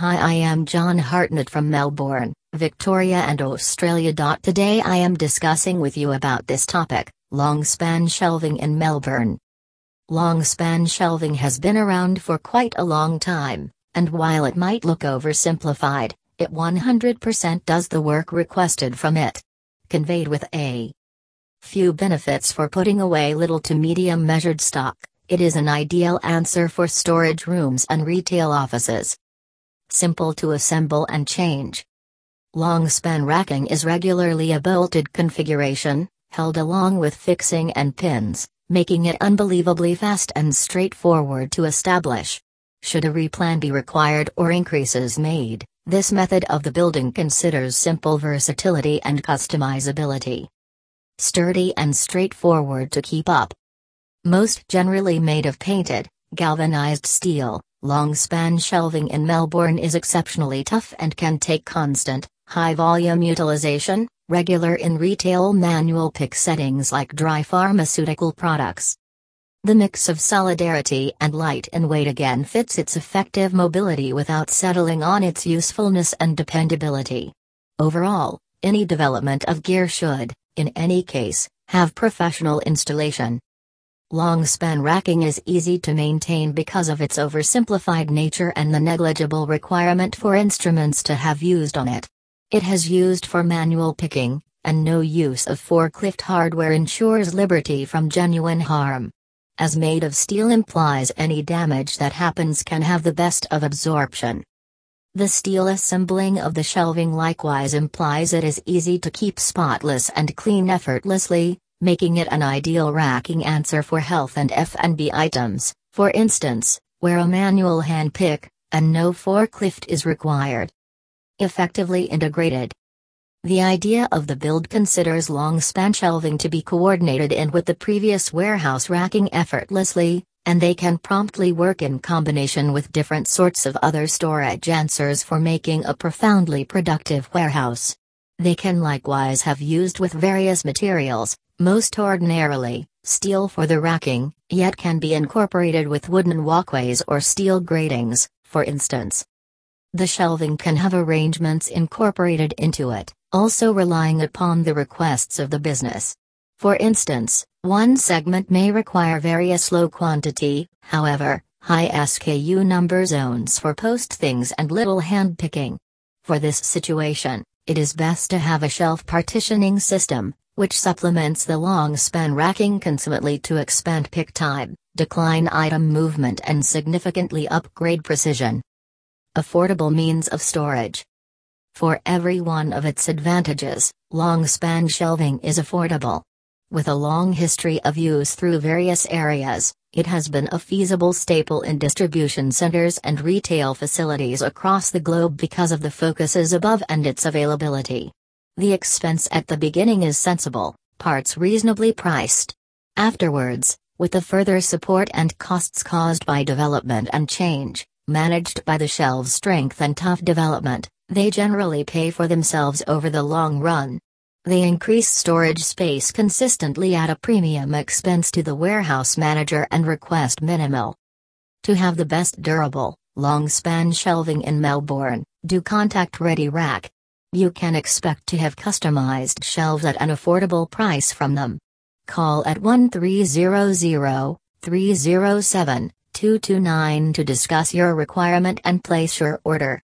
Hi, I am John Hartnett from Melbourne, Victoria and Australia. Today I am discussing with you about this topic long span shelving in Melbourne. Long span shelving has been around for quite a long time, and while it might look oversimplified, it 100% does the work requested from it. Conveyed with a few benefits for putting away little to medium measured stock, it is an ideal answer for storage rooms and retail offices. Simple to assemble and change. Long span racking is regularly a bolted configuration, held along with fixing and pins, making it unbelievably fast and straightforward to establish. Should a replan be required or increases made, this method of the building considers simple versatility and customizability. Sturdy and straightforward to keep up. Most generally made of painted, galvanized steel, long span shelving in Melbourne is exceptionally tough and can take constant, high volume utilization, regular in retail manual pick settings like dry pharmaceutical products. The mix of solidarity and light in weight again fits its effective mobility without settling on its usefulness and dependability. Overall, any development of gear should, in any case, have professional installation. Long span racking is easy to maintain because of its oversimplified nature and the negligible requirement for instruments to have used on it. It has used for manual picking, and no use of forklift hardware ensures liberty from genuine harm as made of steel implies any damage that happens can have the best of absorption. The steel assembling of the shelving likewise implies it is easy to keep spotless and clean effortlessly, making it an ideal racking answer for health and F&B items, for instance, where a manual hand pick, and no forklift is required. Effectively integrated. The idea of the build considers long span shelving to be coordinated in with the previous warehouse racking effortlessly, and they can promptly work in combination with different sorts of other storage answers for making a profoundly productive warehouse. They can likewise have used with various materials, most ordinarily, steel for the racking, yet can be incorporated with wooden walkways or steel gratings, for instance. The shelving can have arrangements incorporated into it also relying upon the requests of the business. For instance, one segment may require various low quantity, however, high SKU number zones for post things and little hand picking. For this situation, it is best to have a shelf partitioning system, which supplements the long span racking consummately to expand pick time, decline item movement and significantly upgrade precision. Affordable means of storage. For every one of its advantages, long span shelving is affordable. With a long history of use through various areas, it has been a feasible staple in distribution centers and retail facilities across the globe because of the focuses above and its availability. The expense at the beginning is sensible, parts reasonably priced. Afterwards, with the further support and costs caused by development and change, managed by the shelves strength and tough development, they generally pay for themselves over the long run. They increase storage space consistently at a premium expense to the warehouse manager and request minimal. To have the best durable, long span shelving in Melbourne, do contact Ready Rack. You can expect to have customized shelves at an affordable price from them. Call at 1300 307 229 to discuss your requirement and place your order.